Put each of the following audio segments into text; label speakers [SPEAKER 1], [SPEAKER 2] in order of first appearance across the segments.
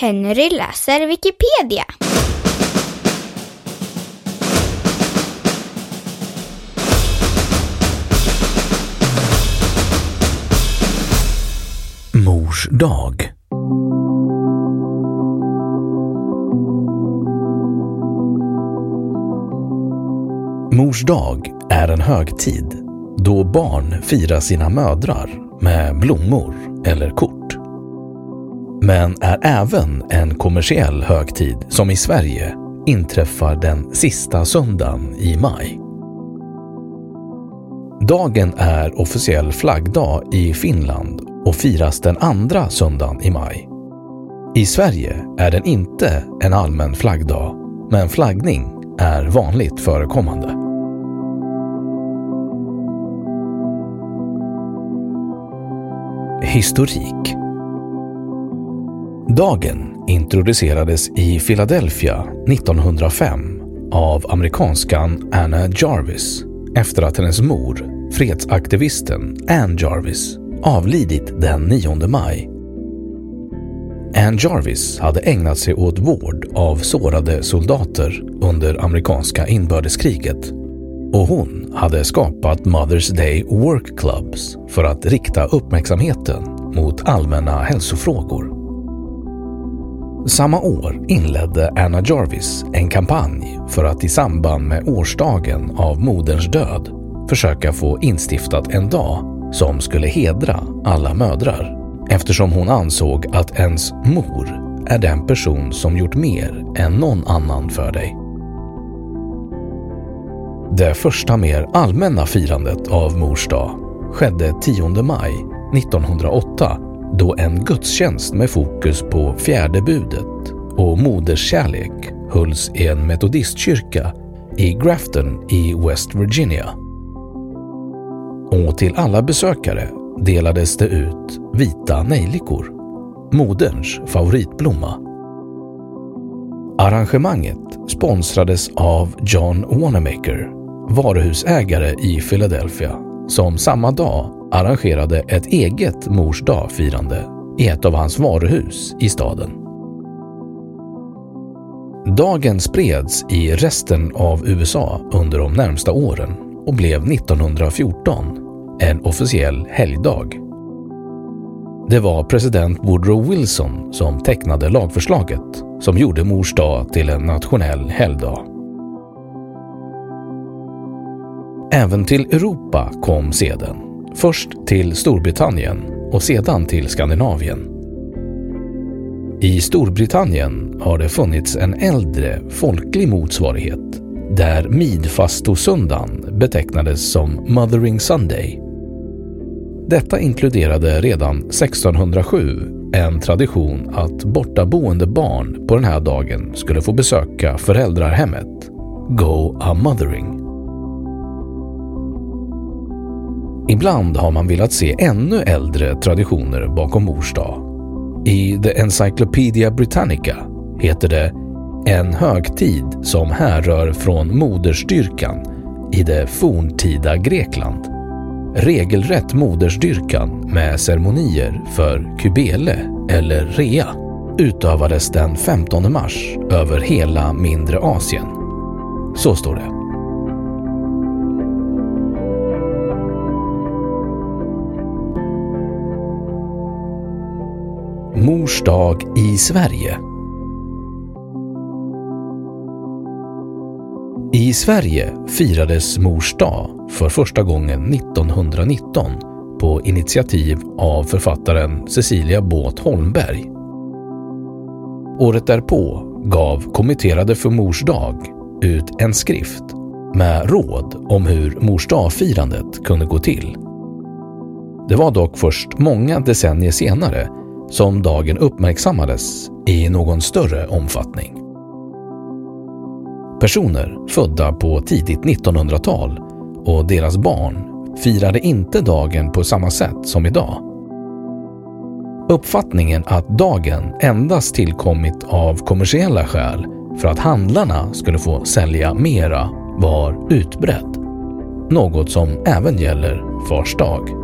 [SPEAKER 1] Henry läser Wikipedia.
[SPEAKER 2] Mors dag. Mors dag är en högtid då barn firar sina mödrar med blommor eller kort. Men är även en kommersiell högtid som i Sverige inträffar den sista söndagen i maj. Dagen är officiell flaggdag i Finland och firas den andra söndagen i maj. I Sverige är den inte en allmän flaggdag, men flaggning är vanligt förekommande. Historik Dagen introducerades i Philadelphia 1905 av amerikanskan Anna Jarvis efter att hennes mor, fredsaktivisten Ann Jarvis, avlidit den 9 maj. Ann Jarvis hade ägnat sig åt vård av sårade soldater under amerikanska inbördeskriget och hon hade skapat Mother's Day Work Clubs för att rikta uppmärksamheten mot allmänna hälsofrågor. Samma år inledde Anna Jarvis en kampanj för att i samband med årsdagen av moderns död försöka få instiftat en dag som skulle hedra alla mödrar eftersom hon ansåg att ens mor är den person som gjort mer än någon annan för dig. Det första mer allmänna firandet av mors dag skedde 10 maj 1908 då en gudstjänst med fokus på fjärde budet och moderskärlek hölls i en metodistkyrka i Grafton i West Virginia. Och till alla besökare delades det ut vita nejlikor, moderns favoritblomma. Arrangemanget sponsrades av John Wanamaker, varuhusägare i Philadelphia, som samma dag arrangerade ett eget mors dag-firande i ett av hans varuhus i staden. Dagen spreds i resten av USA under de närmsta åren och blev 1914 en officiell helgdag. Det var president Woodrow Wilson som tecknade lagförslaget som gjorde mors dag till en nationell helgdag. Även till Europa kom seden. Först till Storbritannien och sedan till Skandinavien. I Storbritannien har det funnits en äldre folklig motsvarighet där midfastosöndagen betecknades som Mothering Sunday. Detta inkluderade redan 1607 en tradition att bortaboende barn på den här dagen skulle få besöka föräldrarhemmet, Go a Mothering. Ibland har man velat se ännu äldre traditioner bakom mors dag. I The Encyclopedia Britannica heter det en högtid som härrör från modersdyrkan i det forntida Grekland. Regelrätt modersdyrkan med ceremonier för kubele eller rea utövades den 15 mars över hela mindre Asien. Så står det. Mors dag i Sverige I Sverige firades Mors dag för första gången 1919 på initiativ av författaren Cecilia Båth Holmberg. Året därpå gav Kommitterade för Mors dag ut en skrift med råd om hur Mors dag-firandet kunde gå till. Det var dock först många decennier senare som dagen uppmärksammades i någon större omfattning. Personer födda på tidigt 1900-tal och deras barn firade inte dagen på samma sätt som idag. Uppfattningen att dagen endast tillkommit av kommersiella skäl för att handlarna skulle få sälja mera var utbredd. Något som även gäller Fars dag.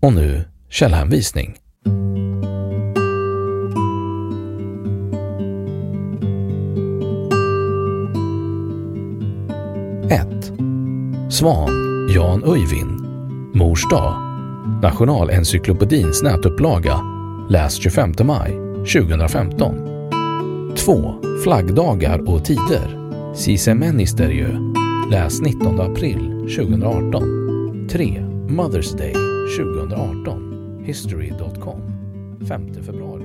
[SPEAKER 2] Och nu källhänvisning. Svan, Jan Öyvind. Mors dag. Nationalencyklopedins nätupplaga. Läs 25 maj 2015. 2. Flaggdagar och tider. Cise Ministeriö. Läs 19 april 2018. 3. Mother's Day 2018. History.com 5 februari